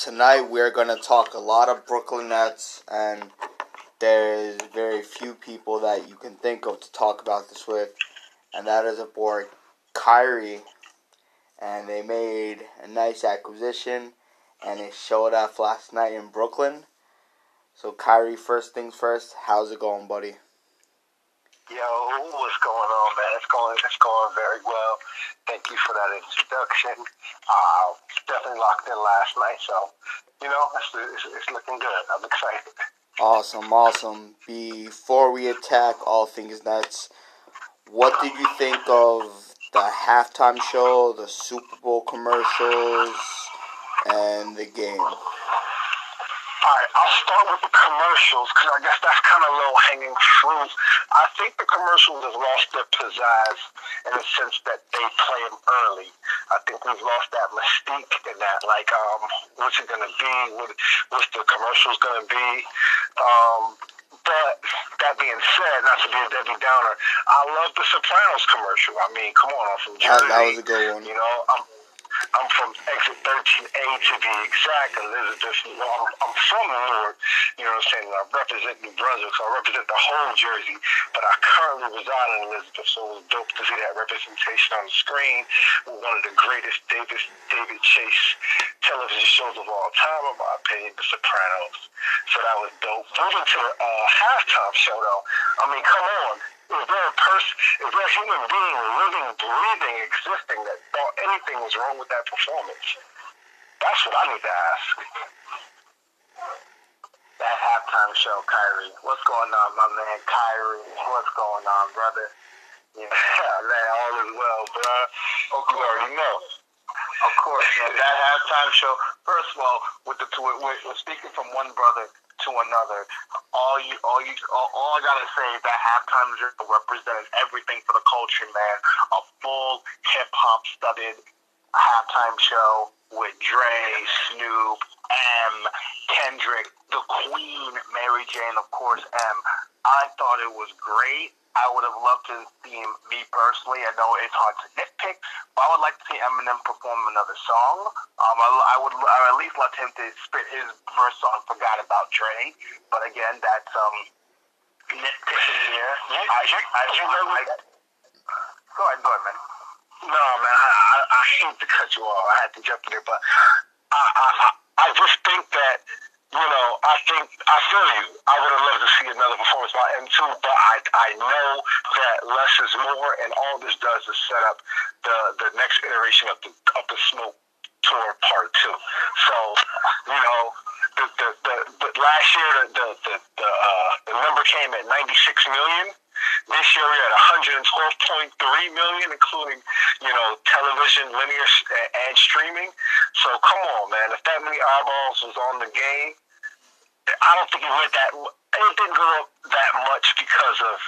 tonight we're going to talk a lot of Brooklyn Nets, and there's very few people that you can think of to talk about this with, and that is aboard Khairi. And they made a nice acquisition, and it showed off last night in Brooklyn. So, Khairi, first things first, how's it going, buddy? Yo, what's going on, man? It's going, it's going very well. Thank you for that introduction. Uh, definitely locked in last night, so you know it's, it's, it's looking good. I'm excited. Awesome, awesome. Before we attack all things Nets, what did you think of the halftime show, the Super Bowl commercials, and the game? I'll start with the commercials because I guess that's kind of low hanging fruit. I think the commercials have lost their pizzazz in the sense that they play them early. I think we've lost that mystique in that, like, um, what's it going to be? What, what's the commercials going to be? Um, but that being said, not to be a Debbie Downer, I love the Sopranos commercial. I mean, come on, I'm from Jersey. That was a good one. You know, I'm I'm from exit 13A to be exact, Elizabeth. Well, I'm, I'm from Newark, you know what I'm saying? I represent New Brunswick, so I represent the whole Jersey, but I currently reside in Elizabeth, so it was dope to see that representation on the screen with one of the greatest David, David Chase television shows of all time, in my opinion, The Sopranos. So that was dope. Moving to the uh, halftime show, though, I mean, come on. Is there a person, is there a human being living, breathing, existing that thought anything was wrong with that performance? That's what I need to ask. That halftime show, Khairi. What's going on, my man, Khairi? What's going on, brother? Yeah, man, all is well, bro. Oh, you already know. Of course, man. That halftime show. First of all, with the two, we're, speaking from one brother to another. All you, all you, all, all I gotta say is that halftime show represented everything for the culture, man. A full hip hop studded halftime show with Dre, Snoop, M, Kendrick, the Queen, Mary J., of course, M. I thought it was great. I would have loved to see him, me personally. I know it's hard to nitpick, but I would like to see Eminem perform another song. Um, I, I would I would at least let him to spit his first song, "Forgot About Dre." But again, that's um nitpicking here. I, I, I, I, go ahead, go ahead, man. No, man, I, I, I hate to cut you off. I had to jump in there, but I, I, I, I just think that you know, I think I feel you. I would have loved to see another performance by M2, but I I know that less is more, and all this does is set up the the next iteration of the of the smoke tour part two. So, you know, the the, the, the last year the the the, uh, the number came at 96 million. This year we had at 112.3 million, including you know television, linear, and streaming. So come on, man! If that many eyeballs was on the game, I don't think it went that. It didn't go up that much because of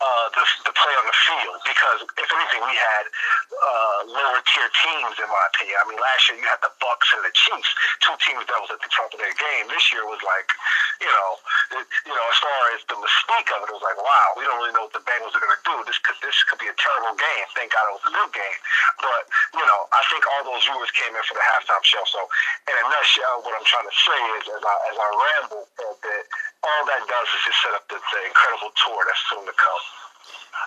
uh, the, the play on the field. Because if anything, we had uh, lower tier teams, in my opinion. I mean, last year you had the Bucks and the Chiefs, two teams that was at the top of their game. This year was like, you know, it, you know, as far as the mystique of it, it was like, wow, we don't really know what the Bengals are going to do. This could this could be a terrible game. Thank God it was a good game. But you know, I think all those viewers came in for the halftime show. So, in a nutshell, what I'm trying to say is, as I as I ramble a bit, all that does is just set up the, the incredible tour that's soon to come.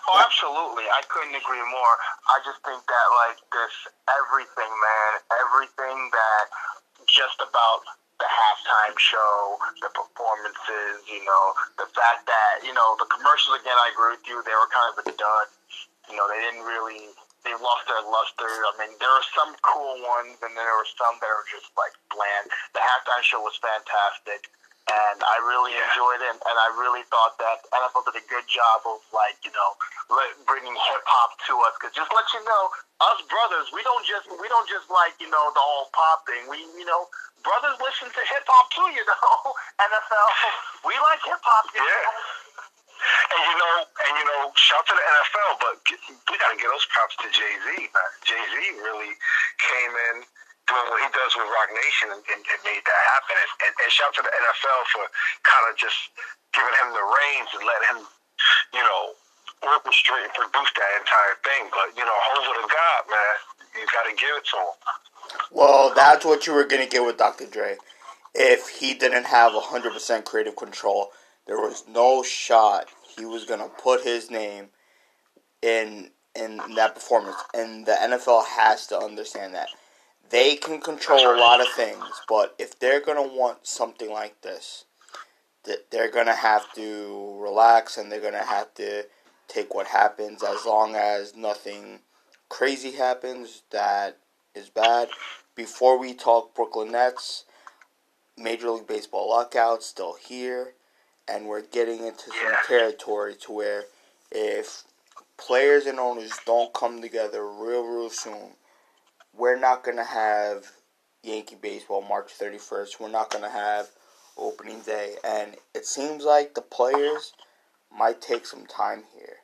Oh, absolutely. I couldn't agree more. I just think that, like, this everything, man, everything that just about the halftime show, the performances, you know, the fact that, you know, the commercials, again, I agree with you, they were kind of a dud. You know, they didn't really, they lost their luster. I mean, there were some cool ones, and then there were some that were just, like, bland. The halftime show was fantastic and I really yeah. enjoyed it. And I really thought that NFL did a good job of like you know bringing hip hop to us. Because just let you know, us brothers, we don't just we don't just like you know the whole pop thing. We you know brothers listen to hip hop too. You know NFL, we like hip hop. Yeah. Know? And you know, and you know, shout to the NFL, but we got to give those props to Jay Z. Jay Z really came in doing what he does with Roc Nation and, and, and made that happen. And, and, and shout to the NFL for kind of just giving him the reins and letting him, you know, orchestrate and produce that entire thing. But you know, over to God, man, you got to give it to him. Well, that's what you were gonna get with Dr. Dre. If he didn't have hundred percent creative control, there was no shot he was gonna put his name in in that performance. And the NFL has to understand that they can control a lot of things, but if they're gonna want something like this, they're gonna have to relax and they're gonna have to take what happens as long as nothing crazy happens that is bad. Before we talk Brooklyn Nets, Major League Baseball lockout still here, and we're getting into some territory to where if players and owners don't come together real, real soon, we're not gonna have Yankee baseball March 31st. We're not gonna have opening day, and it seems like the players might take some time here.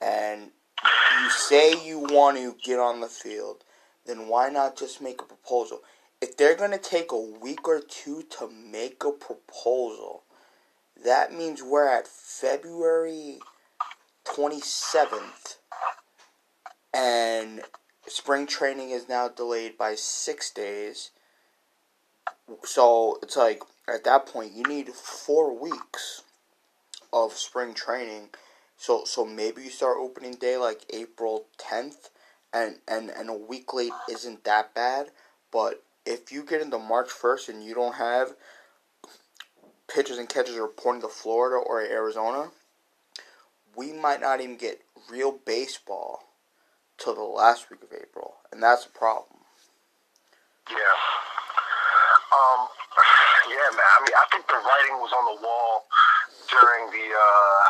And you say you want to get on the field, then why not just make a proposal? If they're going to take a week or two to make a proposal, that means we're at February 27th, and spring training is now delayed by six days. So it's like at that point you need four weeks of spring training. So so maybe you start opening day like April tenth and, and, and a week late isn't that bad. But if you get into March first and you don't have pitchers and catchers reporting to Florida or Arizona, we might not even get real baseball till the last week of April, and that's a problem. Yeah. Um, yeah, man. I mean, I think the writing was on the wall during the uh,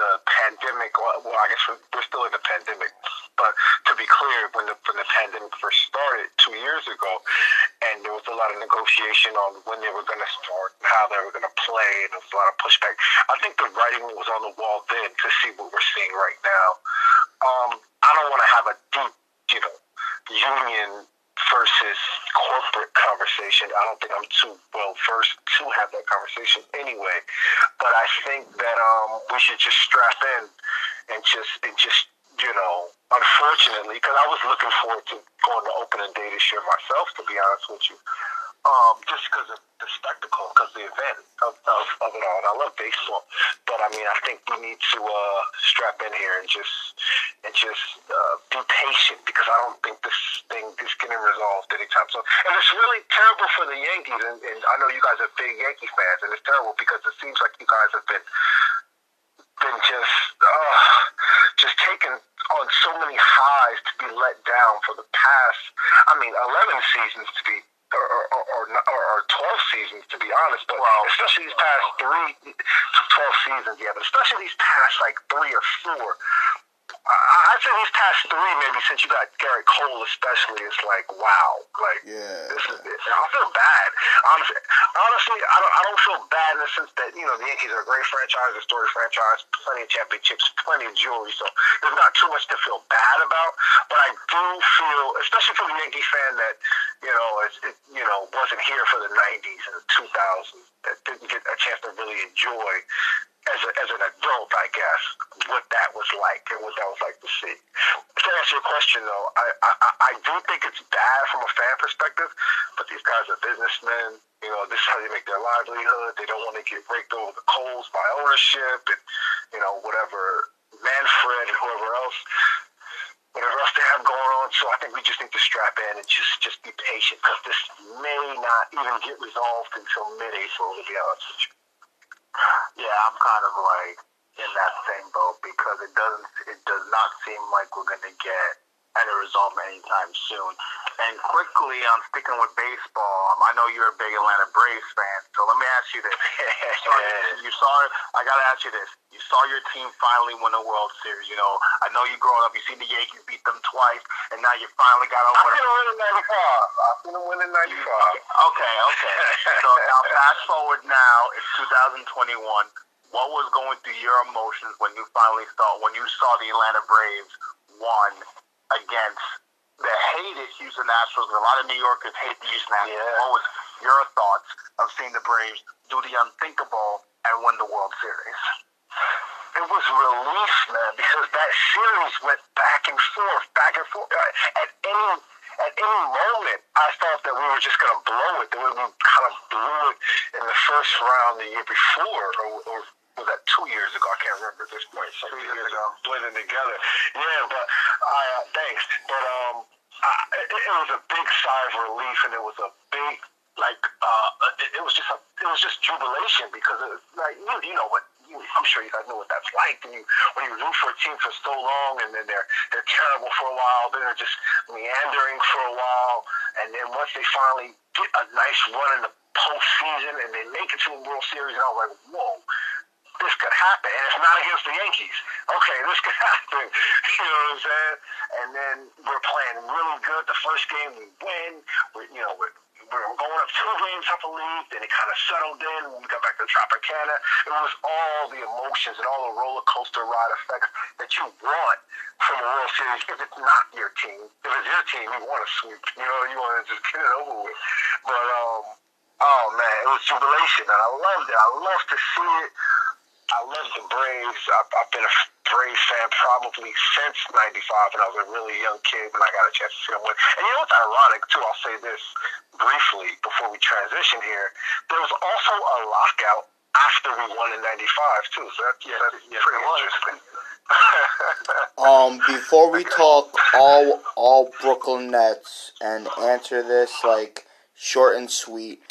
the pandemic. Well, I guess we're, still in the pandemic, but to be clear, when the when the pandemic first started two years ago, and there was a lot of negotiation on when they were going to start and how they were going to play, and there was a lot of pushback. I think the writing was on the wall then to see what we're seeing right now. Um, I don't want to have a deep, you know, union versus corporate conversation. I don't think I'm too well versed to have that conversation anyway. But I think that um, we should just strap in and just and just you know, unfortunately, because I was looking forward to going to opening day this year myself. To be honest with you, um, just because of the spectacle, because the event of, of, of, it all. And I love baseball, but I mean, I think we need to uh, strap in here and just and just uh, be patient because I don't think this thing is getting resolved anytime soon. And it's really terrible for the Yankees. And, and I know you guys are big Yankee fans, and it's terrible because it seems like you guys have been been just uh, just taken on so many highs to be let down for the past. I mean, eleven seasons to be or, or, or, or, 12 seasons, to be honest. But well, especially these past three, 12 seasons, yeah, but especially these past like three or four, I'd say these past three, maybe since you got Gerrit Cole, especially, it's like wow, like yeah, this is. I feel bad. Honestly, honestly, I don't. I don't feel bad in the sense that you know the Yankees are a great franchise, a story franchise, plenty of championships, plenty of jewelry. So there's not too much to feel bad about. But I do feel, especially for the Yankee fan that you know, it, it you know wasn't here for the '90s and the 2000s, that didn't get a chance to really enjoy as, a, as an adult, I guess, what that was like and what that was like to see. To answer your question, though, I, I, I do think it's bad from a fan perspective, but these guys are businessmen. You know, this is how they make their livelihood. They don't want to get raked over the coals by ownership and, you know, whatever Manfred and whoever else whatever else they have going on. So I think we just need to strap in and just just be patient because this may not even get resolved until mid-April, to be honest with you. Yeah, I'm kind of like in that same boat because it doesn't. It does not seem like we're going to get any result anytime soon. And quickly, I'm sticking with baseball. Um, I know you're a big Atlanta Braves fan, so let me ask you this: so you saw, I got to ask you this. You saw your team finally win a World Series. You know, I know you growing up, you seen the Yankees beat them twice, and now you finally got over. I seen them win in '95. I seen them win in '95. Okay, okay. so now, fast forward now, it's 2021 what was going through your emotions when you finally saw when you saw the Atlanta Braves won against the hated Houston Astros. A lot of New Yorkers hate the Houston Astros. Yeah. What was your thoughts of seeing the Braves do the unthinkable and win the World Series? It was relief, man, because that series went back and forth, back and forth. Uh, at any at any moment, I thought that we were just going to blow it. That we kind of blew it in the first round the year before, or, or was that two years ago? I can't remember at this point. So two years ago, blending together. Yeah, but uh, thanks. But um, I, it, was a big sigh of relief, and it was a big like uh, it, it was just a, it was just jubilation because it, like you, you know what I'm sure you guys know what that's like. When you when you root for a team for so long, and then they're they're terrible for a while, then they're just meandering for a while, and then once they finally get a nice run in the postseason and they make it to a World Series, and I was like, whoa. This could happen, and it's not against the Yankees. Okay, this could happen. You know what I'm saying? And then we're playing really good. The first game we win. We, you know, we're we were going up two games up a lead, then it kind of settled in when we got back to Tropicana. It was all the emotions and all the roller coaster ride effects that you want from a World Series if it's not your team. If it's your team, you want to sweep. You know, you want to just get it over with. But, um, oh man, it was jubilation, and I loved it. I love to see it. I love the Braves. I've, I've been a Braves fan probably since '95, and I was a really young kid when I got a chance to see them win. And you know what's ironic too? I'll say this briefly before we transition here. There was also a lockout after we won in '95 too. So that's, yeah, that's yeah, pretty interesting. um, before we talk all all Brooklyn Nets and answer this like short and sweet,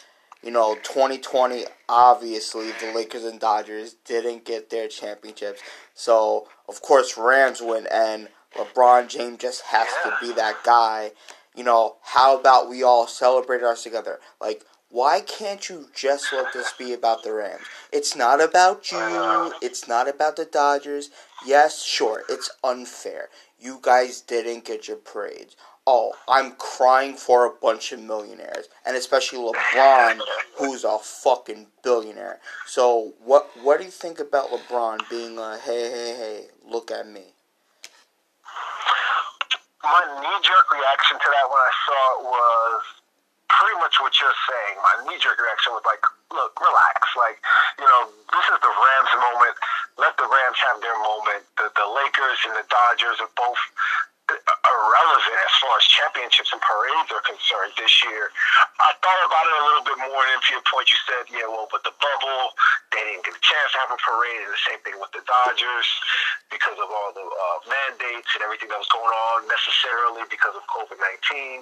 you know, 2020, obviously, the Lakers and Dodgers didn't get their championships. So, of course, Rams win, and LeBron James just has to be that guy. You know, how about we all celebrate ours together? Like, why can't you just let this be about the Rams? It's not about you. It's not about the Dodgers. Yes, sure, it's unfair. You guys didn't get your parades oh, I'm crying for a bunch of millionaires, and especially LeBron, who's a fucking billionaire. So, what what do you think about LeBron being like, hey, hey, hey, look at me? My knee jerk reaction to that when I saw it was pretty much what you're saying. My knee jerk reaction was like, look, relax. Like, you know, this is the Rams moment. Let the Rams have their moment. The, the Lakers and the Dodgers are both irrelevant as far as championships and parades are concerned this year. I thought about it a little bit more, and to your point, you said, yeah, well, but the bubble, they didn't get a chance to have a parade, and the same thing with the Dodgers because of all the uh, mandates and everything that was going on, necessarily because of COVID 19.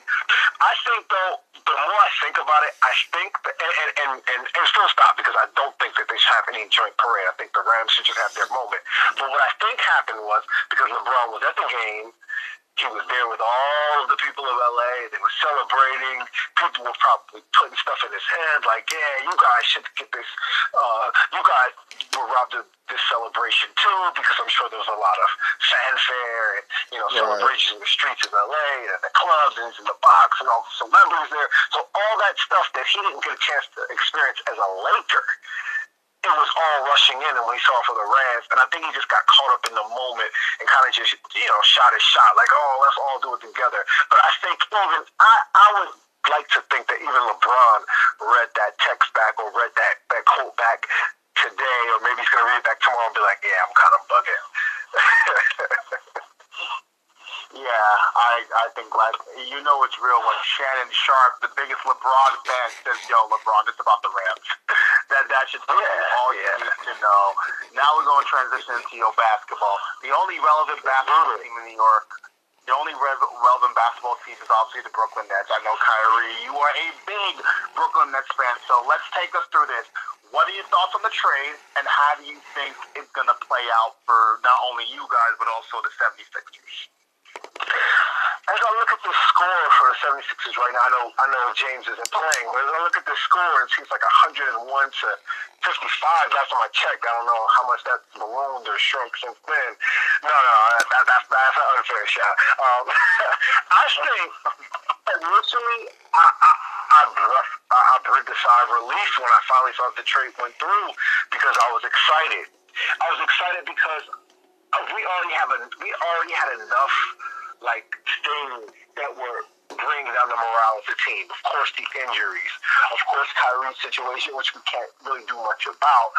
I think, though, the more I think about it, I think, that, and, and, and, and, and still stop because I don't think that they should have any joint parade. I think the Rams should just have their moment. But what I think happened was because LeBron was at the game, he was there with all of the people of LA. They were celebrating. People were probably putting stuff in his head, like, "Yeah, you guys should get this. Uh, you guys were robbed of this celebration too," because I'm sure there was a lot of fanfare and you know celebrations in the streets of LA and the clubs and in the box and all the celebrities there. So all that stuff that he didn't get a chance to experience as a Laker it was all rushing in and we saw for the Rams. And I think he just got caught up in the moment and kind of just, you know, shot his shot like, oh, let's all do it together. But I think even, I, I would like to think that even LeBron read that text back or read that, that quote back today, or maybe he's going to read it back tomorrow and be like, yeah, I'm kind of bugging. Yeah, I I think like you know it's real when Shannon Sharpe, the biggest LeBron fan, says, "Yo, LeBron, it's about the Rams." that that should tell yeah, you all yeah. you need to know. Now we're going to transition into your basketball. The only relevant basketball team in New York. The only re- relevant basketball team is obviously the Brooklyn Nets. I know Khairi, you are a big Brooklyn Nets fan, so let's take us through this. What are your thoughts on the trade, and how do you think it's going to play out for not only you guys, but also the 76ers? As I look at the score for the 76ers right now, I know I know James isn't playing, but as I look at the score, it seems like 101 to 55 last time I checked. I don't know how much that's ballooned or shrunk since then. No, no, that, that, that's, that's an unfair shot. Um, I think, initially, I, I, I, breathed, I breathed a sigh of relief when I finally saw the trade went through because I was excited. I was excited because we already have a, we already had enough like things that were bringing down the morale of the team. Of course, the injuries. Of course, Kyrie's situation, which we can't really do much about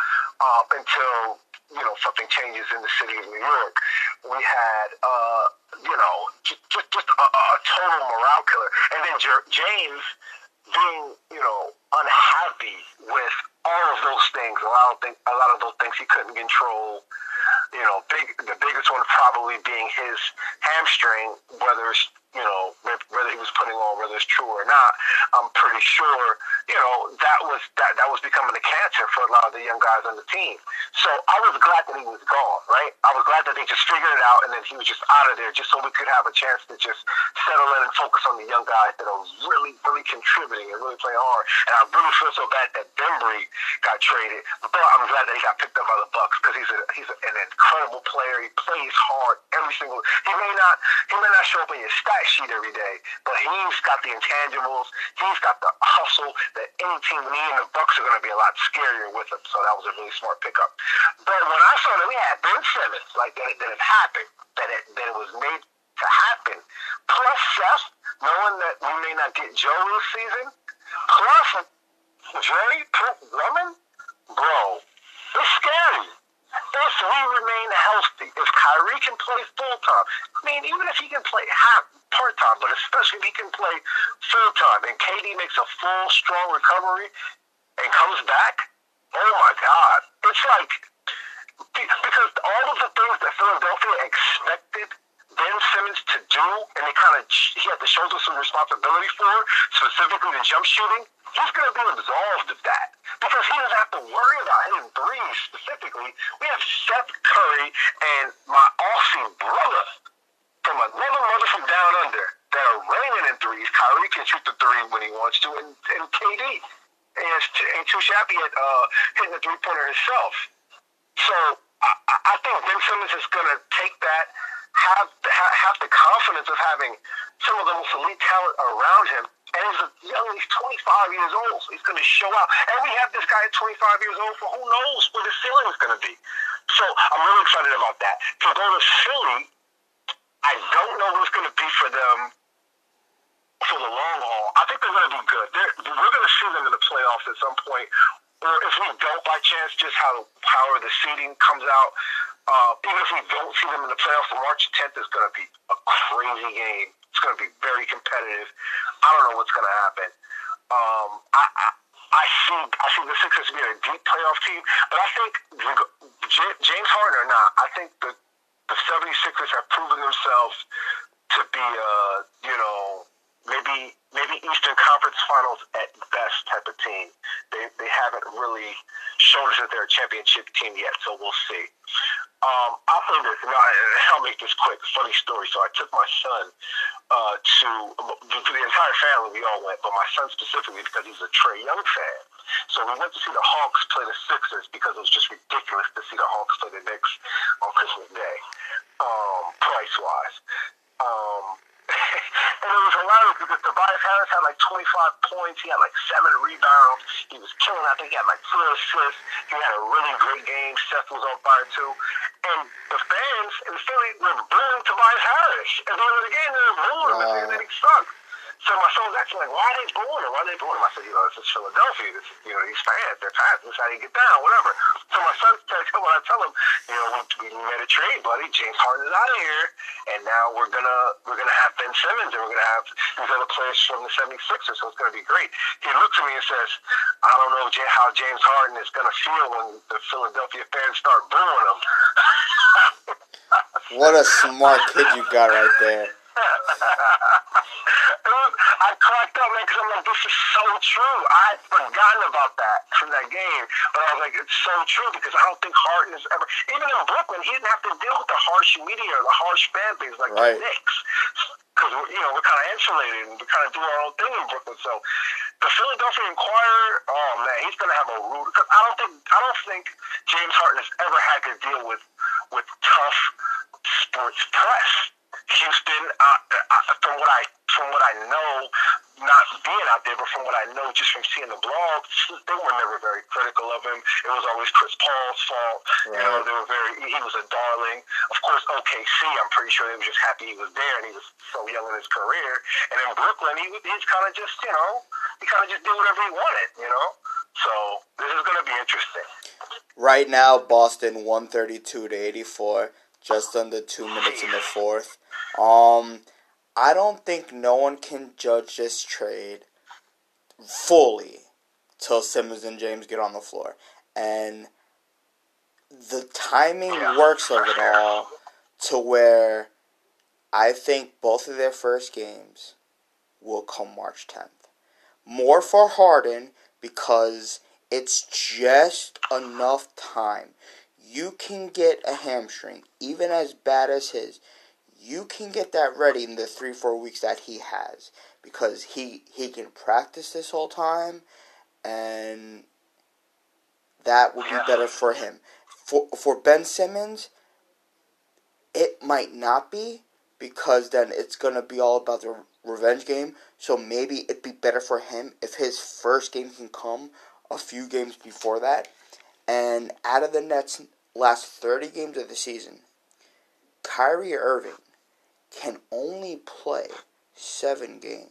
uh, until you know something changes in the city of New York. We had uh, you know, just just, just a, a total morale killer. And then Jer- James being, you know, unhappy with all of those things, a lot of things, a lot of those things he couldn't control. You know, big the biggest one probably being his hamstring, whether it's you know, whether he was putting on, whether it's true or not, I'm pretty sure, you know, that was that that was becoming a cancer for a lot of the young guys on the team. So I was glad that he was gone, right? I was glad that they just figured it out and then he was just out of there, just so we could have a chance to just settle in and focus on the young guys that are really, really contributing and really playing hard. And I really feel so bad that Bembry got traded, but I'm glad that he got picked up by the Bucks because he's a, he's an incredible player. He plays hard every single. He may not he may not show up in your stat sheet every day, but he's got the intangibles. He's got the hustle that any team, me and the Bucks, are going to be a lot scarier with him. So that was a really smart pickup. But when I saw that we had Ben Simmons, like that, it, that it happened, that it that it was made to happen, plus Seth, knowing that we may not get Joe this season, plus Dre, Drummond, bro, it's scary if we remain healthy, if Kyrie can play full time, I mean, even if he can play half part time, but especially if he can play full time, and KD makes a full, strong recovery and comes back, oh my God, it's like because all of the things that Philadelphia expected Ben Simmons to do, and they kind of he had to shoulder some responsibility for, specifically the jump shooting. He's going to be absolved of that because he doesn't have to worry about hitting threes specifically. We have Seth Curry and my Aussie brother from another mother from down under that are raining in threes. Kyrie can shoot the three when he wants to, and, and KD and, and too shabby at uh, hitting the three pointer himself. So I, I think Ben Simmons is going to take that have have the confidence of having some of the most elite talent around him. And he's a young, he's 25 years old, so he's going to show out. And we have this guy at 25 years old for who knows what the ceiling is going to be. So I'm really excited about that. To go to Philly, I don't know what's going to be for them for the long haul. I think they're going to be good. They're, we're going to see them in the playoffs at some point, or if we don't by chance, just how how the seeding comes out. Uh, even if we don't see them in the playoffs, March 10th is going to be a crazy game. It's going to be very competitive. I don't know what's going to happen. Um, I, I, I see I see the Sixers being a deep playoff team, but I think James Harden or not, I think the the 76ers have proven themselves to be a you know maybe maybe Eastern Conference Finals at best type of team. They they haven't really shown us that they're a championship team yet, so we'll see. Um, I'll say this, and I'll make this quick. Funny story. So I took my son uh, to for the entire family. We all went, but my son specifically because he's a Trae Young fan. So we went to see the Hawks play the Sixers because it was just ridiculous to see the Hawks play the Knicks on Christmas Day, um, price wise. Um, and it was hilarious because Tobias Harris had like 25 points. He had like seven rebounds. He was killing. I think he had like four assists. He had a really great game. Seth was on fire too. And the fans in Philly were booing Tobias Harris. At the end of the game, they were booing him wow. and they, they sucked. So my son was actually like, why are they booing him? Why are they booing him? I said, you know, this is Philadelphia. This, you know, these fans, they're fans. This is how you get down, whatever. So my son texts him when I tell him, you know, we, we made a trade, buddy. James Harden is out of here, and now we're gonna we're gonna have Ben Simmons, and we're gonna have these other players from the 76ers. So it's gonna be great. He looks at me and says, I don't know how James Harden is gonna feel when the Philadelphia fans start booing him. what a smart kid you got right there. I cracked up, man, because I'm like, this is so true. I had forgotten about that from that game, but I was like, it's so true because I don't think Harden is ever, even in Brooklyn, he didn't have to deal with the harsh media or the harsh fan base like right. the Knicks. Because, you know, we're kind of insulated and we kind of do our own thing in Brooklyn. So the Philadelphia Inquirer, oh man, he's going to have a rude, because I don't think, I don't think James Harden has ever had to deal with, with tough sports press. Houston, uh, uh, from what I from what I know, not being out there, but from what I know just from seeing the blogs, they were never very critical of him. It was always Chris Paul's fault. Right. You know, they were very. He was a darling. Of course, OKC. I'm pretty sure they were just happy he was there, and he was so young in his career. And in Brooklyn, he he's kind of just you know he kind of just did whatever he wanted. You know. So this is going to be interesting. Right now, Boston 132 to 84, just under two minutes in the fourth. Um, I don't think no one can judge this trade fully till Simmons and James get on the floor. And the timing works of it all to where I think both of their first games will come March 10th. More for Harden because it's just enough time. You can get a hamstring, even as bad as his. You can get that ready in the three, four weeks that he has because he he can practice this whole time, and that will be better for him. For for Ben Simmons, it might not be because then it's gonna be all about the revenge game. So maybe it'd be better for him if his first game can come a few games before that. And out of the Nets' last 30 games of the season, Kyrie Irving can only play seven games.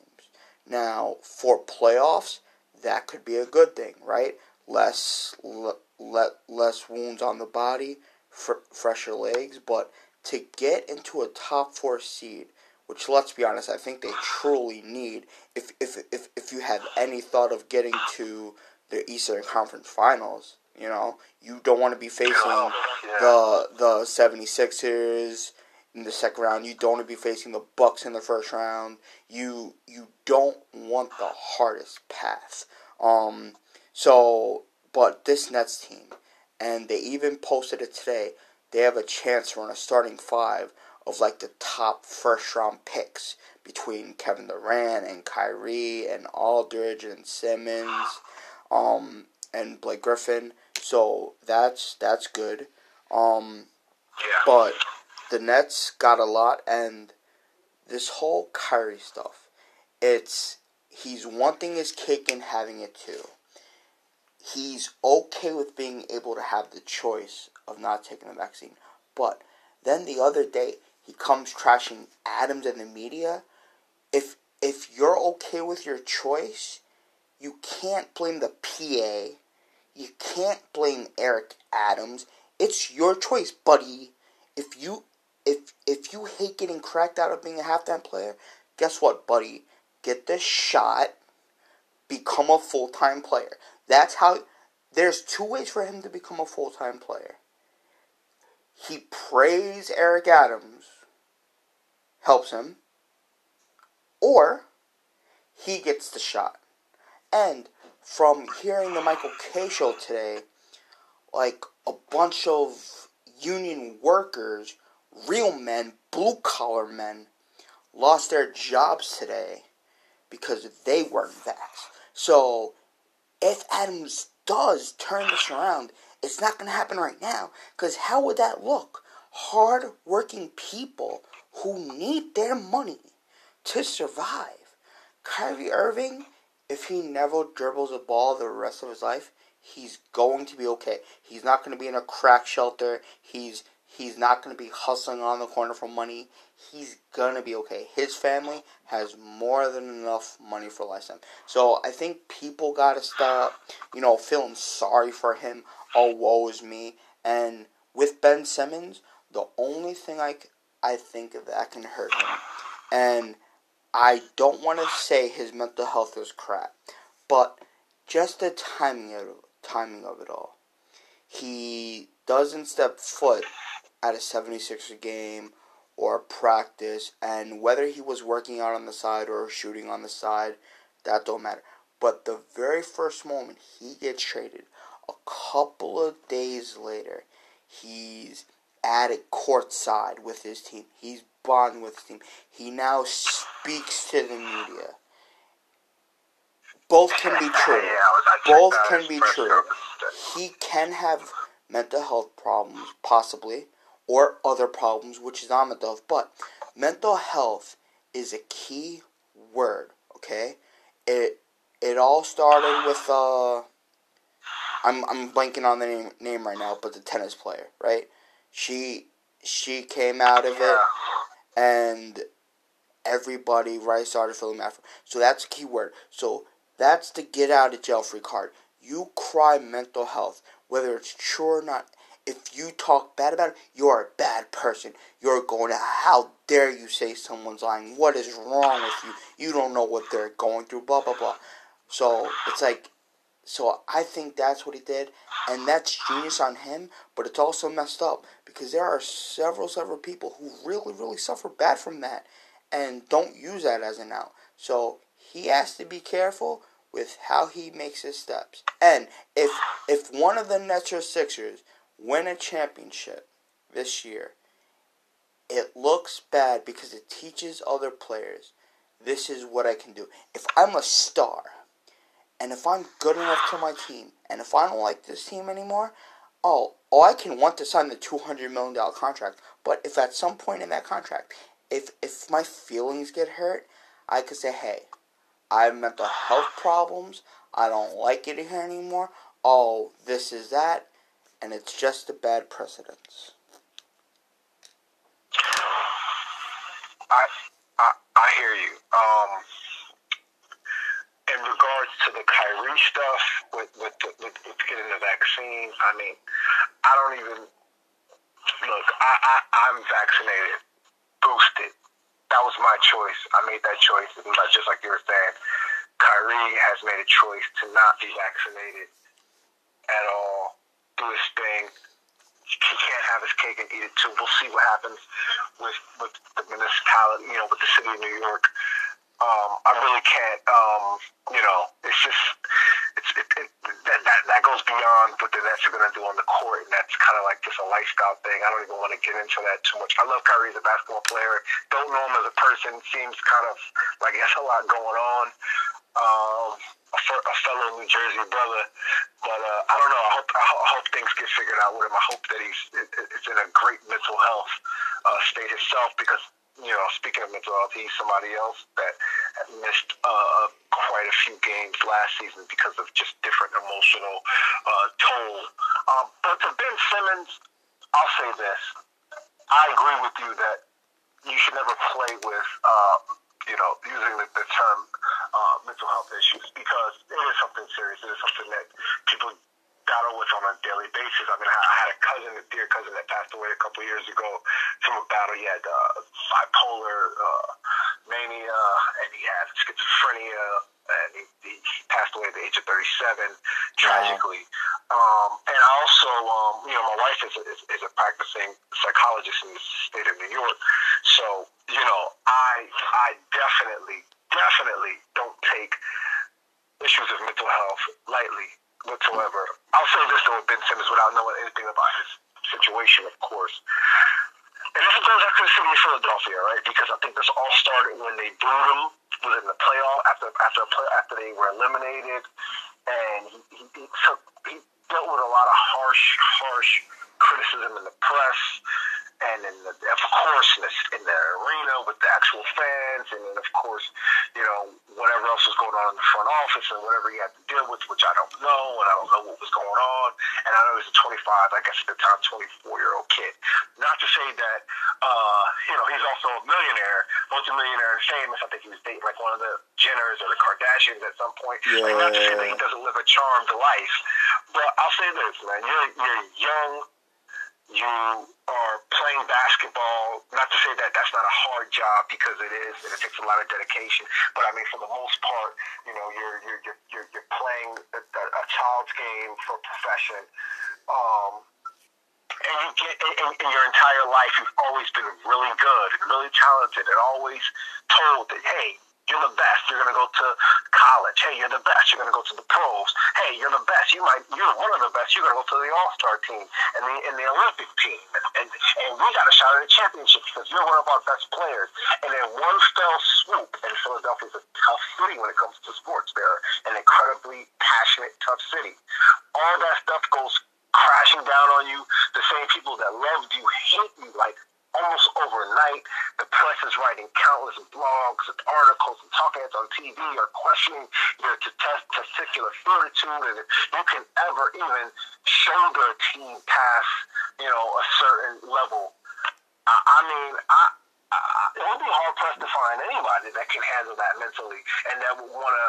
Now, for playoffs, that could be a good thing, right? Less le, le, less wounds on the body, fr- fresher legs, but to get into a top four seed, which let's be honest, I think they truly need. If if if if you have any thought of getting to the Eastern Conference Finals, you know, you don't want to be facing the the 76ers in the second round. You don't want to be facing the Bucks in the first round. You you don't want the hardest path. Um so but this Nets team and they even posted it today. They have a chance to run a starting five of like the top first round picks between Kevin Durant and Kyrie and Aldridge and Simmons, um, and Blake Griffin. So that's that's good. Um, Yeah. but the Nets got a lot, and this whole Kyrie stuff, it's he's wanting his cake and having it too. He's okay with being able to have the choice of not taking the vaccine, but then the other day he comes trashing Adams and the media. If if you're okay with your choice, you can't blame the PA. You can't blame Eric Adams. It's your choice, buddy. If you if if you hate getting cracked out of being a halftime player, guess what, buddy? Get the shot. Become a full time player. That's how. There's two ways for him to become a full time player. He prays Eric Adams, helps him, or he gets the shot. And from hearing the Michael Kay show today, like a bunch of union workers, real men, blue collar men, lost their jobs today because they weren't vaxxed. So if Adams does turn this around, it's not going to happen right now. Because how would that look? Hard working people who need their money to survive. Kyrie Irving, if he never dribbles a ball the rest of his life, he's going to be okay. He's not going to be in a crack shelter. He's he's not going to be hustling on the corner for money. He's going to be okay. His family has more than enough money for lifetime. So I think people got to stop, you know, feeling sorry for him. Oh, woe is me. And with Ben Simmons, the only thing I, I think that can hurt him, and I don't want to say his mental health is crap, but just the timing of timing of it all. He doesn't step foot at a 76er game or practice, and whether he was working out on the side or shooting on the side, that don't matter. But the very first moment he gets traded, a couple of days later, he's at it courtside with his team. He's bonding with his team. He now speaks to the media. Both can be true. Yeah, I was- I checked Both can be true. He can have mental health problems, possibly, or other problems, which is not mental health. But mental health is a key word. Okay, it it all started with uh, I'm I'm blanking on the name name right now, but the tennis player, right? She she came out of it and everybody right started feeling bad. So that's a key word. So that's the get out of jail free card. You cry mental health, whether it's true or not. If you talk bad about it, you're a bad person. You're going to, how dare you say someone's lying? What is wrong with you? You don't know what they're going through, blah, blah, blah. So it's like, so I think that's what he did, and that's genius on him, but it's also messed up because there are several, several people who really, really suffer bad from that and don't use that as an out. So he has to be careful with how he makes his steps. And if if one of the Nets or Sixers win a championship this year, it looks bad because it teaches other players this is what I can do. If I'm a star and if I'm good enough to my team and if I don't like this team anymore, oh, oh I can want to sign the $200 million contract. But if at some point in that contract, if, if my feelings get hurt, I could say, hey, I have mental health problems. I don't like it here anymore. Oh, this is that and it's just a bad precedence. I, I, I hear you. Um, in regards to the Kyrie stuff with with, the, with with getting the vaccine, I mean, I don't even look. I, I I'm vaccinated, boosted. That was my choice. I made that choice, just like you were saying, Kyrie has made a choice to not be vaccinated at all his thing. He can't have his cake and eat it too. We'll see what happens with with the municipality, you know, with the city of New York. Um, I really can't. Um, you know, it's just it's it, it, that, that that goes beyond what the Nets are going to do on the court, and that's kind of like just a lifestyle thing. I don't even want to get into that too much. I love Kyrie as a basketball player. Don't know him as a person. Seems kind of like he has a lot going on. Um, a, a fellow New Jersey brother. But uh, I don't know. I hope, I hope things get figured out with him. I hope that he's is in a great mental health uh, state himself because you know, speaking of mental health, he's somebody else that missed uh, quite a few games last season because of just different emotional uh, toll. Um, but to Ben Simmons, I'll say this: I agree with you that you should never play with, uh, you know, using the, the term uh, mental health issues because it is something serious. It is something that people battle with on a daily basis. I mean, I had a cousin, a dear cousin, that passed away a couple of years ago from a battle. He had uh, bipolar uh, mania, and he had schizophrenia, and he, he passed away at the age of 37, tragically. Wow. Um, and I also, um, you know, my wife is a, is, is a practicing psychologist in the state of New York, so you know, I I definitely definitely don't take issues of mental health lightly whatsoever. I'll say this though with Ben Simmons without knowing anything about his situation, of course. And this goes back to the city of Philadelphia, right? Because I think this all started when they booed him within the playoff after after after they were eliminated, and he, he, he took he dealt with a lot of harsh harsh criticism in the press and in the, of course in the, in the arena with the actual fans, and then of course, you know, whatever else was going on in the front office and whatever he had to deal with, which I don't know, and I don't know what was going on. And I know he's a 25, I guess at the time, 24 year old kid. Not to say that, uh, you know, he's also a millionaire, multimillionaire and famous. I think he was dating like one of the Jenners or the Kardashians at some point. Yeah. Like, not to say that he doesn't live a charmed life, but I'll say this, man, you're you're young you are playing basketball. Not to say that that's not a hard job because it is, and it takes a lot of dedication. But I mean, for the most part, you know, you're you're you're you're, playing a, a child's game for profession. Um, and you get in, in your entire life, you've always been really good and really talented, and always told that, hey, you're the best. You're gonna go to college. Hey, you're the best. You're gonna go to the pros. Hey, you're the best. You might. You're one of the best. You're gonna go to the All Star team and the and the Olympic team. And, and and we got a shot at a championship because you're one of our best players. And then one fell swoop, and Philadelphia's a tough city when it comes to sports. They're an incredibly passionate, tough city. All that stuff goes crashing down on you. The same people that loved you hate you like almost overnight. The press is writing countless blogs and articles and talking heads on TV are questioning your test- testicular fortitude and you can ever even shoulder a team past, you know, a certain level. I, I mean, I, it would be hard pressed to find anybody that can handle that mentally and that would want to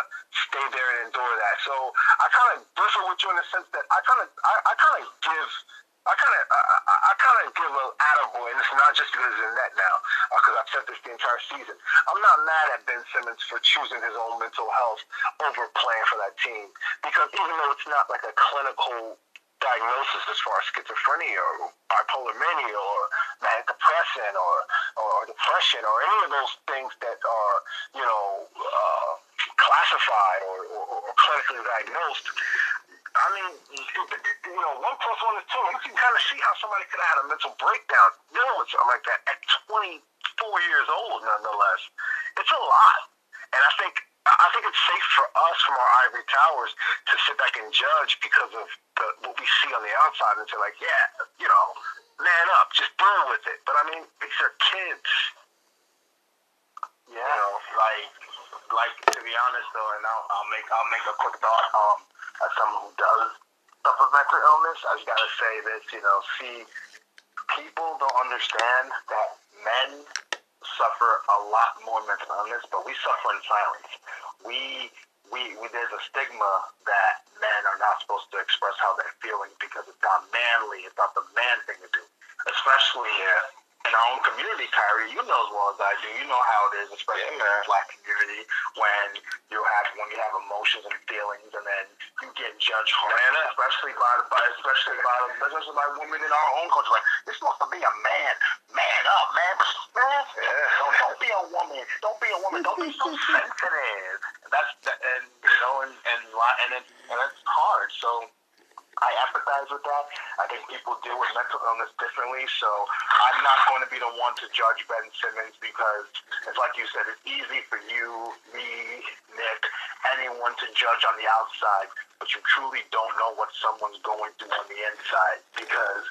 stay there and endure that. So I kind of differ with you in the sense that I kind of I, I kind of give I kind of, I, I, kind of give a attaboy, and it's not just because it's in net now, because uh, I've said this the entire season. I'm not mad at Ben Simmons for choosing his own mental health over playing for that team, because even though it's not like a clinical diagnosis as far as schizophrenia or bipolar mania or manic depression or, or, or depression or any of those things that are, you know, uh, classified or, or, or clinically diagnosed, I mean, you know, one plus one is two. You can kind of see how somebody could have had a mental breakdown dealing with something like that at 24 years old, nonetheless. It's a lot. And I think I think it's safe for us from our ivory towers to sit back and judge because of the, what we see on the outside and say, like, yeah, you know, man up, just deal with it. But I mean, these are kids. Yeah, you know, like, like to be honest though, and I'll, I'll make I'll make a quick thought. Um, as someone who does suffer mental illness, I just gotta say this, you know, see, people don't understand that men suffer a lot more mental illness, but we suffer in silence. We, we, we there's a stigma that men are not supposed to express how they're feeling because it's not manly, it's not the man thing to do, especially. Uh, in our own community, Khairi, you know as well as I do. You know how it is, especially yeah, in the black community, when you have when you have emotions and feelings, and then you get judged harshly, especially by the by, especially by especially by women in our own culture. Like you're supposed to be a man, man up, man, man. Yeah. Don't, don't be a woman. Don't be a woman. Don't be so sensitive. That's and you know, and and and, and, and it's hard. So I empathize with that. I think people deal with mental illness differently, so I'm not going to be the one to judge Ben Simmons because it's like you said, it's easy for you, me, Nick, anyone to judge on the outside, but you truly don't know what someone's going through on the inside because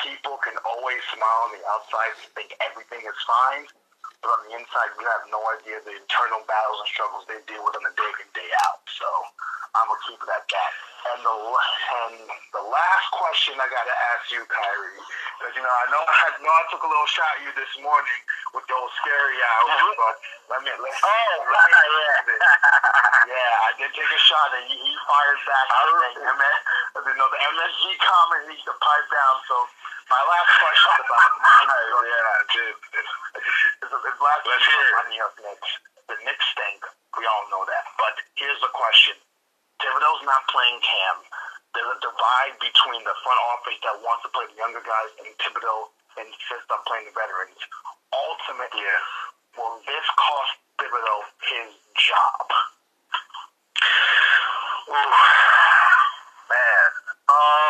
people can always smile on the outside and think everything is fine, but on the inside, you have no idea the internal battles and struggles they deal with on a day in, day out. So I'm gonna keep it at that. And the and the last question I gotta ask you, Khairi, because you know I know I know I took a little shot at you this morning with those scary hours, mm-hmm. but let me let oh let me yeah yeah I did take a shot and he, he fired back. I MS, you know the MSG comment needs to pipe down. So my last question about yeah, dude. His last Let's hear it. on the Knicks. The Knicks stink. We all know that. But here's the question Thibodeau's not playing Cam. There's a divide between the front office that wants to play the younger guys and Thibodeau insists on playing the veterans. Ultimately, yeah. will this cost Thibodeau his job? Ooh, man. Um, it's hard to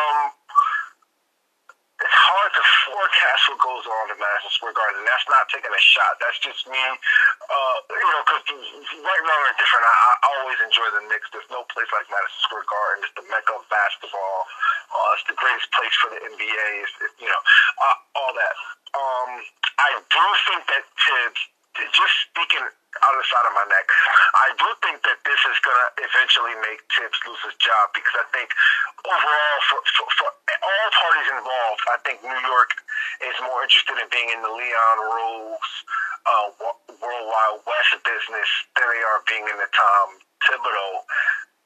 forecast what goes on in Madison Square Garden. That's not taking a shot. That's just me. Uh, you know, because right, wrong, or different, I, I always enjoy the Knicks. There's no place like Madison Square Garden. It's the mecca of basketball. Uh, it's the greatest place for the NBA. It's, it, you know, uh, all that. Um, I do think that Thibs, just speaking out of the side of my neck, I do think that this is going to eventually make Thibs lose his job because I think overall, for, for, for all parties involved, I think New York is more interested in being in the Leon Rose uh, World Wide Wes business than they are being in the Tom Thibodeau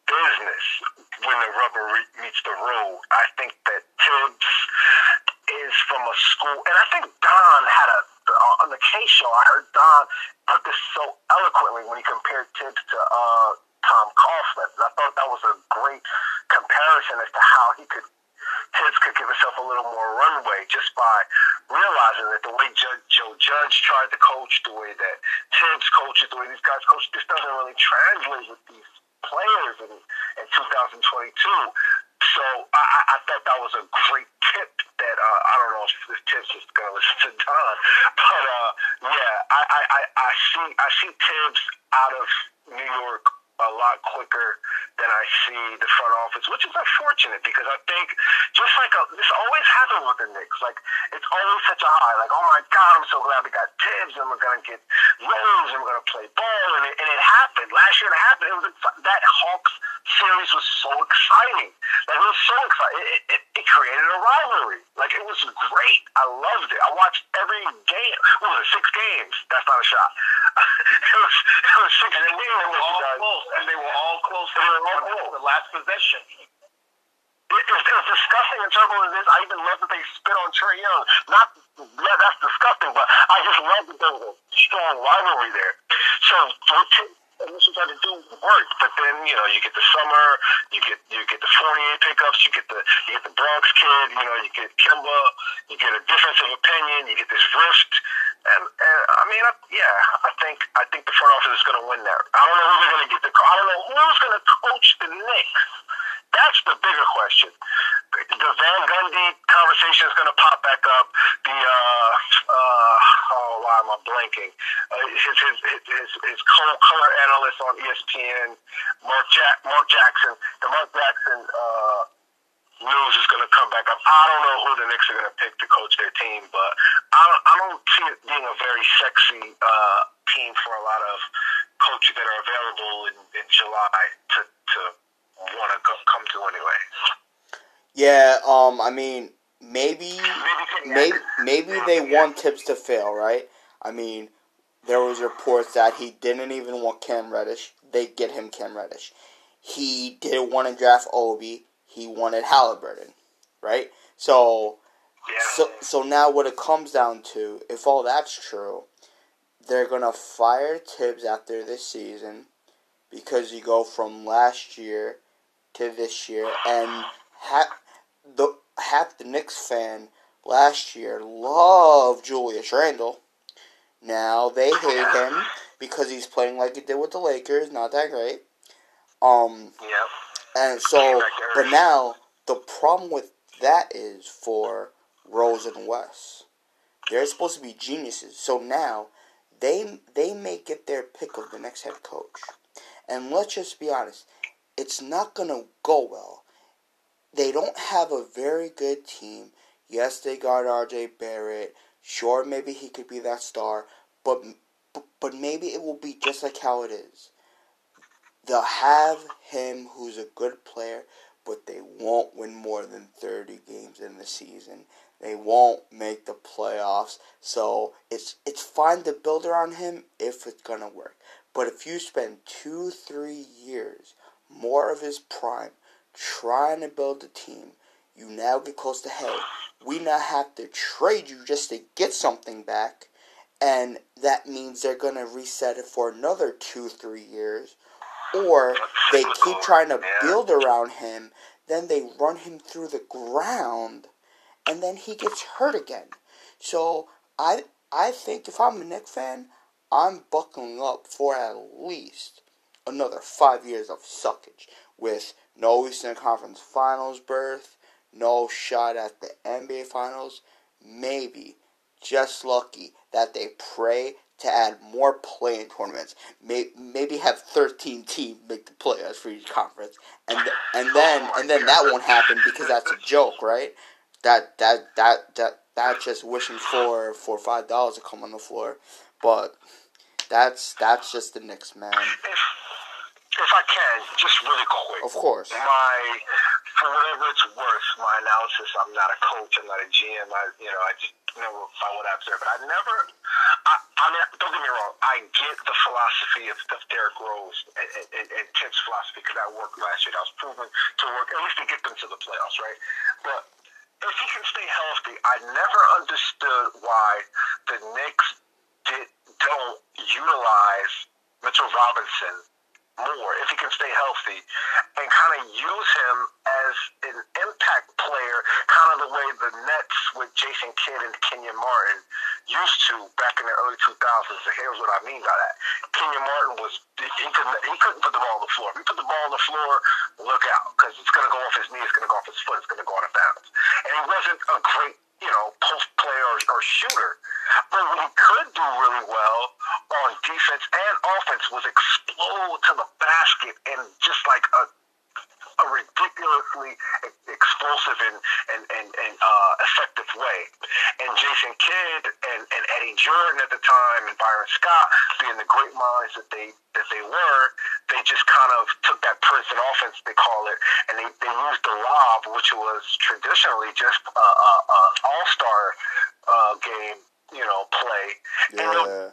business when the rubber meets the road. I think that Thibs is from a school, and I think Don had a on the Kay show. I heard Don put this so eloquently when he compared Thibs to uh, Tom Coughlin. I thought that was a great comparison as to how he could Thibs could give himself a little more runway just by realizing that the way Judge, Joe Judge tried to coach, the way that Thibs coaches, the way these guys coach, this doesn't really translate with these players in, in 2022. So I, I thought that was a great tip that uh, I don't know if this Thibs is going to listen to Don, but uh, yeah, I, I, I, I see I see Thibs out of New York a lot quicker than I see the front office, which is unfortunate because I think just like a, this always happens with the Knicks, like it's always such a high, like oh my god, I'm so glad we got Thibs and we're gonna get Rose and we're gonna play ball, and it, and it happened last year. It happened. It was that Hawks series was so exciting. Like it was so exciting. It, it, it created a rivalry. Like it was great. I loved it. I watched every game. What was it? Six games. That's not a shot. it was it was six and games. They were all and they were all close. to were all close. The last possession. It was, it was as disgusting and terrible as it is, I even love that they spit on Trae Young. Not, yeah, that's disgusting, but I just love that there's a strong rivalry there. So, and this is to do work. But then you know you get the summer, you get you get the Fournier pickups, you get the you get the Bronx kid, you know you get Kemba, you get a difference of opinion, you get this rift, and, and I mean I, yeah, I think I think the front office is going to win that. I don't know who they're going to get the I don't know who's going to coach the Knicks. That's the bigger question. The Van Gundy conversation is going to pop back up. The uh, uh, oh, why am I blanking? Uh, his, his his his his color analyst on ESPN, Mark Jack Mark Jackson. The Mark Jackson uh, news is going to come back up. I don't know who the Knicks are going to pick to coach their team, but I don't, I don't see it being a very sexy uh, team for a lot of coaches that are available in, in July to to want to come to anyway. Yeah, um, I mean, maybe, maybe, maybe they want Thibs to fail, right? I mean, there was reports that he didn't even want Cam Reddish. They get him Cam Reddish. He didn't want to draft Obi. He wanted Halliburton, right? So, yeah. so, so now what it comes down to, if all that's true, they're gonna fire Thibs after this season because you go from last year to this year, and half the half the Knicks fan last year loved Julius Randle. Now they hate him because he's playing like he did with the Lakers, not that great. Um, Yep. and so, but now the problem with that is for Rose and Wes. They're supposed to be geniuses. So now they they may get their pick of the next head coach. And let's just be honest, it's not gonna go well. They don't have a very good team. Yes, they got R.J. Barrett. Sure, maybe he could be that star, but but, but maybe it will be just like how it is. They'll have him who's a good player, but they won't win more than 30 games in the season. They won't make the playoffs. So it's it's fine to build around him if it's gonna work. But if you spend two, three years, more of his prime, trying to build a team, you now get close to hey, we now have to trade you just to get something back, and that means they're gonna reset it for another two, three years, or they keep trying to build around him, then they run him through the ground, and then he gets hurt again. So I I think if I'm a Knicks fan, I'm buckling up for at least another five years of suckage with no Eastern Conference Finals berth, no shot at the NBA Finals, maybe just lucky that they pray to add more playing tournaments. May, maybe have 13 teams make the playoffs for each conference, and and then and then that won't happen because that's a joke, right? That that that that that's just wishing for for five dollars to come on the floor, but that's that's just the Knicks, man. If, if I can, just really quick. Of course. My, for whatever it's worth, my analysis. I'm not a coach. I'm not a GM. I, you know, I just never find what happens there. But I never. I, I mean, don't get me wrong. I get the philosophy of, of Derrick Rose and, and, and Tim's philosophy because that worked last year. I was proven to work at least to get them to the playoffs, right? But if he can stay healthy, I never understood why the Knicks did, don't utilize Mitchell Robinson more if he can stay healthy and kind of use him as an impact player, kind of the way the Nets with Jason Kidd and Kenyon Martin used to back in the early 2000s. So here's what I mean by that. Kenyon Martin was, he couldn't, he couldn't put the ball on the floor. If he put the ball on the floor, look out, because it's going to go off his knee, it's going to go off his foot, it's going to go out of bounds. And he wasn't a great you know, post player or, or shooter. But what he could do really well on defense and offense was explode to the basket in just like a a ridiculously explosive and and and, and uh, effective way. And Jason Kidd and, and Eddie Jordan at the time and Byron Scott, being the great minds that they that they were, they just kind of took that Princeton offense, they call it, and they, they used the lob, which was traditionally just a, a, a all star uh, game, you know, play. And Yeah.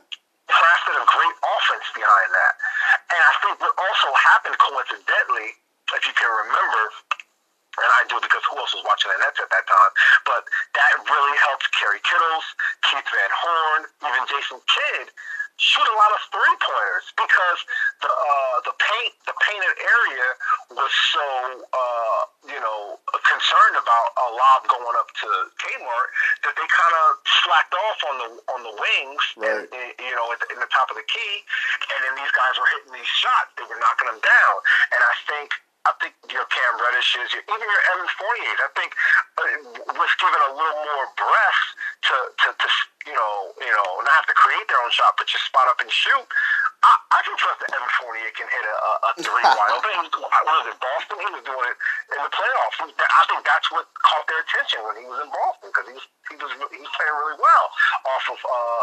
crafted a great offense behind that. And I think what also happened coincidentally, if you can remember, and I do because who else was watching the Nets at that time? But that really helped Kerry Kittles, Keith Van Horn, even Jason Kidd shoot a lot of three pointers because the uh, the paint the painted area was so uh, you know concerned about a lob going up to Kmart that they kind of slacked off on the on the wings, right. and, you know, in the top of the key, and then these guys were hitting these shots. They were knocking them down, and I think I think your Cam Reddishes, your, even your Evan Fournier's, I think uh, was given a little more breath to, to, to, you know, you know, not have to create their own shot, but just spot up and shoot. I, I can trust that Evan Fournier can hit a, a three wide open. He was, was it Boston? He was doing it in the playoffs. I think that's what caught their attention when he was in Boston because he was he was he was playing really well off of uh,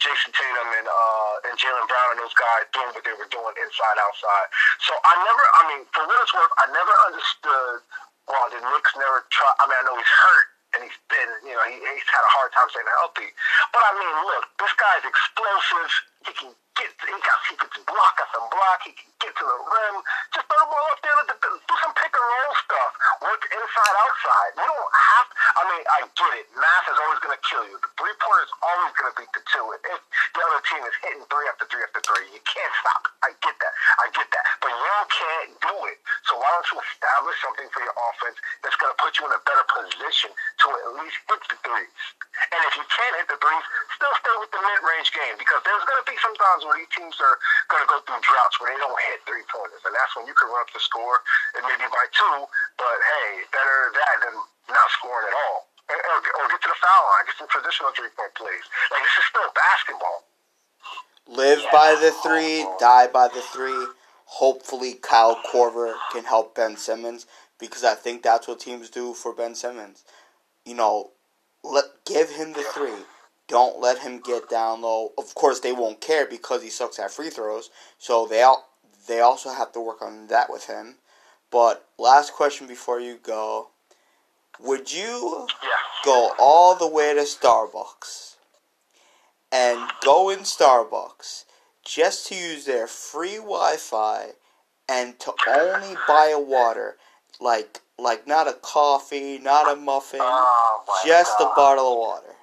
Jayson Tatum and uh, and Jaylen Brown and those guys doing what they were doing inside outside. So I never, I mean, for what it's worth, I never understood. Well, the Knicks never. I mean, I know he's hurt and he's been, you know, he, he's had a hard time staying healthy. But I mean, look, this guy's explosive. He can get, he got, he can block us and block. He can get to the rim. Just throw the ball up there. Do some pick and roll stuff. Work inside, outside. You don't have. I mean, I get it. Math is always going to kill you. The three pointer is always going to beat the two. If the other team is hitting three after three after three, you can't stop. I get that. I get that. But you can't do it. So why don't you establish something for your offense that's going to put you in a better position to at least hit the threes? And if you can't hit the threes, still stay with the mid-range game because there's going to be some times where these teams are going to go through droughts where they don't hit three pointers, and that's when you can run up the score and maybe by two. But hey, better that than not scoring at all, or, or get to the foul line, get some traditional three-point plays. Like this is still basketball. Live yeah. by the three, die by the three. Hopefully, Kyle Korver can help Ben Simmons because I think that's what teams do for Ben Simmons. You know, let give him the three. Don't let him get down low. Of course, they won't care because he sucks at free throws. So they all they also have to work on that with him. But last question before you go: Would you go all the way to Starbucks and go in Starbucks just to use their free Wi-Fi and to only buy a water, like like not a coffee, not a muffin, oh just God. a bottle of water?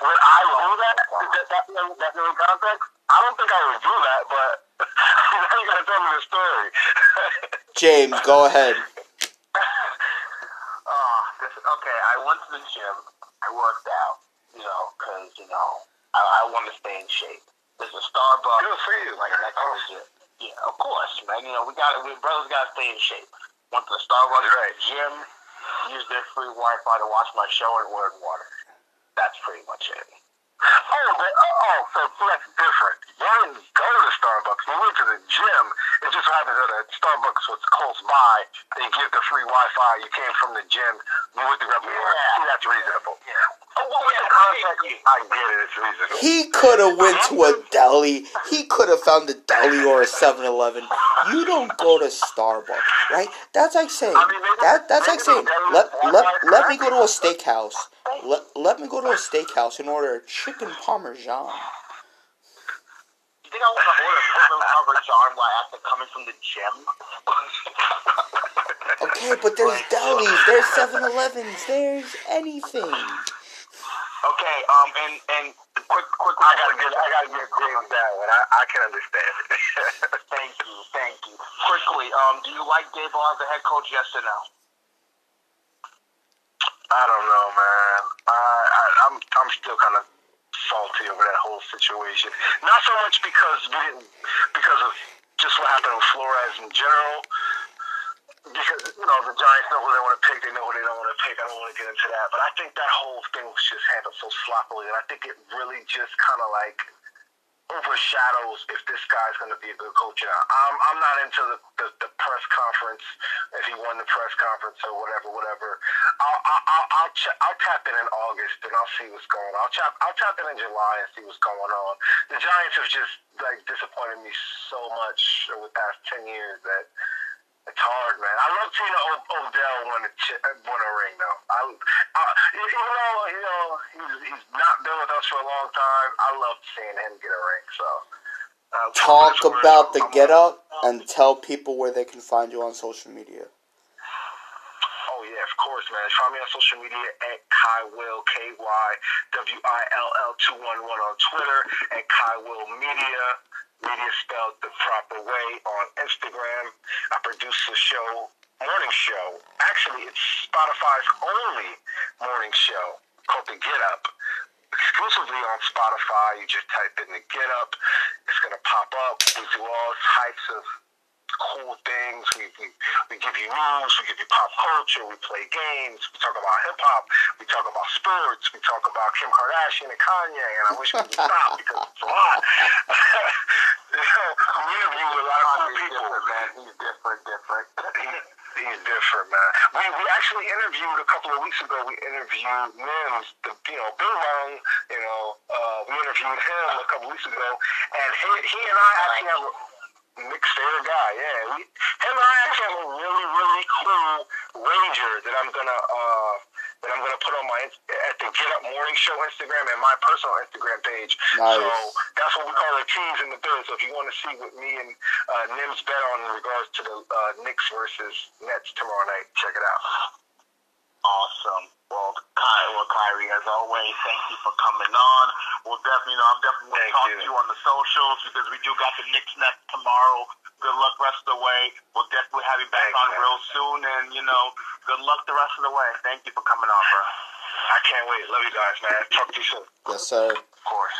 would I do that? That, that, that, in context? I don't think I would do that, but now you gotta tell me the story. James, go ahead. Uh, this, okay, I went to the gym. I worked out, you know, because, you know, I, I want to stay in shape. There's a Starbucks. Good for you. Like next to the gym. Yeah, of course, man. You know, we got to, we brothers got to stay in shape. Went to the Starbucks right. gym, used their free Wi-Fi to watch my show and ordered water. That's pretty much it. Oh, but, oh, so that's different. You didn't go to Starbucks. You went to the gym. It just happens that Starbucks was close by. They give the free Wi-Fi. You came from the gym. You went to grab yeah. See, that's reasonable. Yeah. What was yeah, the context? I get it. It's reasonable. He could have went to a deli. He could have found a deli or a 7-Eleven. You don't go to Starbucks, right? That's like saying I mean, maybe, that. That's like saying let let let me go to a steakhouse. Let let me go to a steakhouse and order a chicken parmesan. You think I want to order chicken parmesan while after coming from the gym? okay, but there's delis, there's 7-Elevens, there's anything. Okay, um, and and quick, quick. I gotta get, I gotta get James that one. I, I can understand it. thank you, thank you. Quickly, um, do you like Daboll as a head coach? Yes or no? I don't know, man. I, I I'm I'm still kind of salty over that whole situation. Not so much because we didn't, because of just what happened with Flores in general. Because you know the Giants know who they want to pick, they know who they don't want to pick. I don't want to get into that, but I think that whole thing was just handled so sloppily, and I think it really just kind of like overshadows if this guy's going to be a good coach. Now, I'm I'm not into the, the, the press conference if he won the press conference or whatever, whatever. I'll I'll I'll, ch- I'll tap in in August and I'll see what's going on. I'll tap I'll tap in in July and see what's going on. The Giants have just like disappointed me so much over the past ten years that it's hard, man. I love seeing o- Odell win a, ch- win a ring, though. I, I, even though you know he's, he's not been with us for a long time, I love seeing him get a ring. So. Uh, Talk about the get up. and tell people where they can find you on social media. Oh yeah, of course, man. Find me on social media at Kywill K Y W I L L two one one on Twitter at Kywill Media. Media spelled the proper way on Instagram. I produce the show, morning show. Actually, it's Spotify's only morning show called The Get Up. Exclusively on Spotify. You just type in The Get Up. It's gonna pop up. We do all types of cool things. We, we, we give you news, we give you pop culture, we play games, we talk about hip hop, we talk about sports, we talk about Kim Kardashian and Kanye, and I wish we would stop because it's a lot. we interview a lot of cool people. man. He's different, different. He's different, man. We, we actually interviewed a couple of weeks ago. We interviewed Mims, the you know Bill Long. You know, uh, we interviewed him a couple of weeks ago, and he, he and I actually have a mixed fair guy. Yeah, we, him and I actually have a really really cool Ranger that I'm gonna uh, that I'm gonna put on my at the Get Up Morning Show Instagram and my personal Instagram page. Nice. So that's what we call the teams in the biz. So if you want to see what me and uh, Nims bet on in regards to the uh, Knicks versus Nets tomorrow night, check it out. Awesome. Well, Ky, well, Khairi, as always, thank you for coming on. We'll definitely, you know, I'm definitely going to talk you. to you on the socials because we do got the Knicks net tomorrow. Good luck rest of the way. We'll definitely have you back Thanks, on man. real soon, and you know, good luck the rest of the way. Thank you for coming on, bro. I can't wait. Love you guys, man. Talk to you soon. Yes, sir. Of course.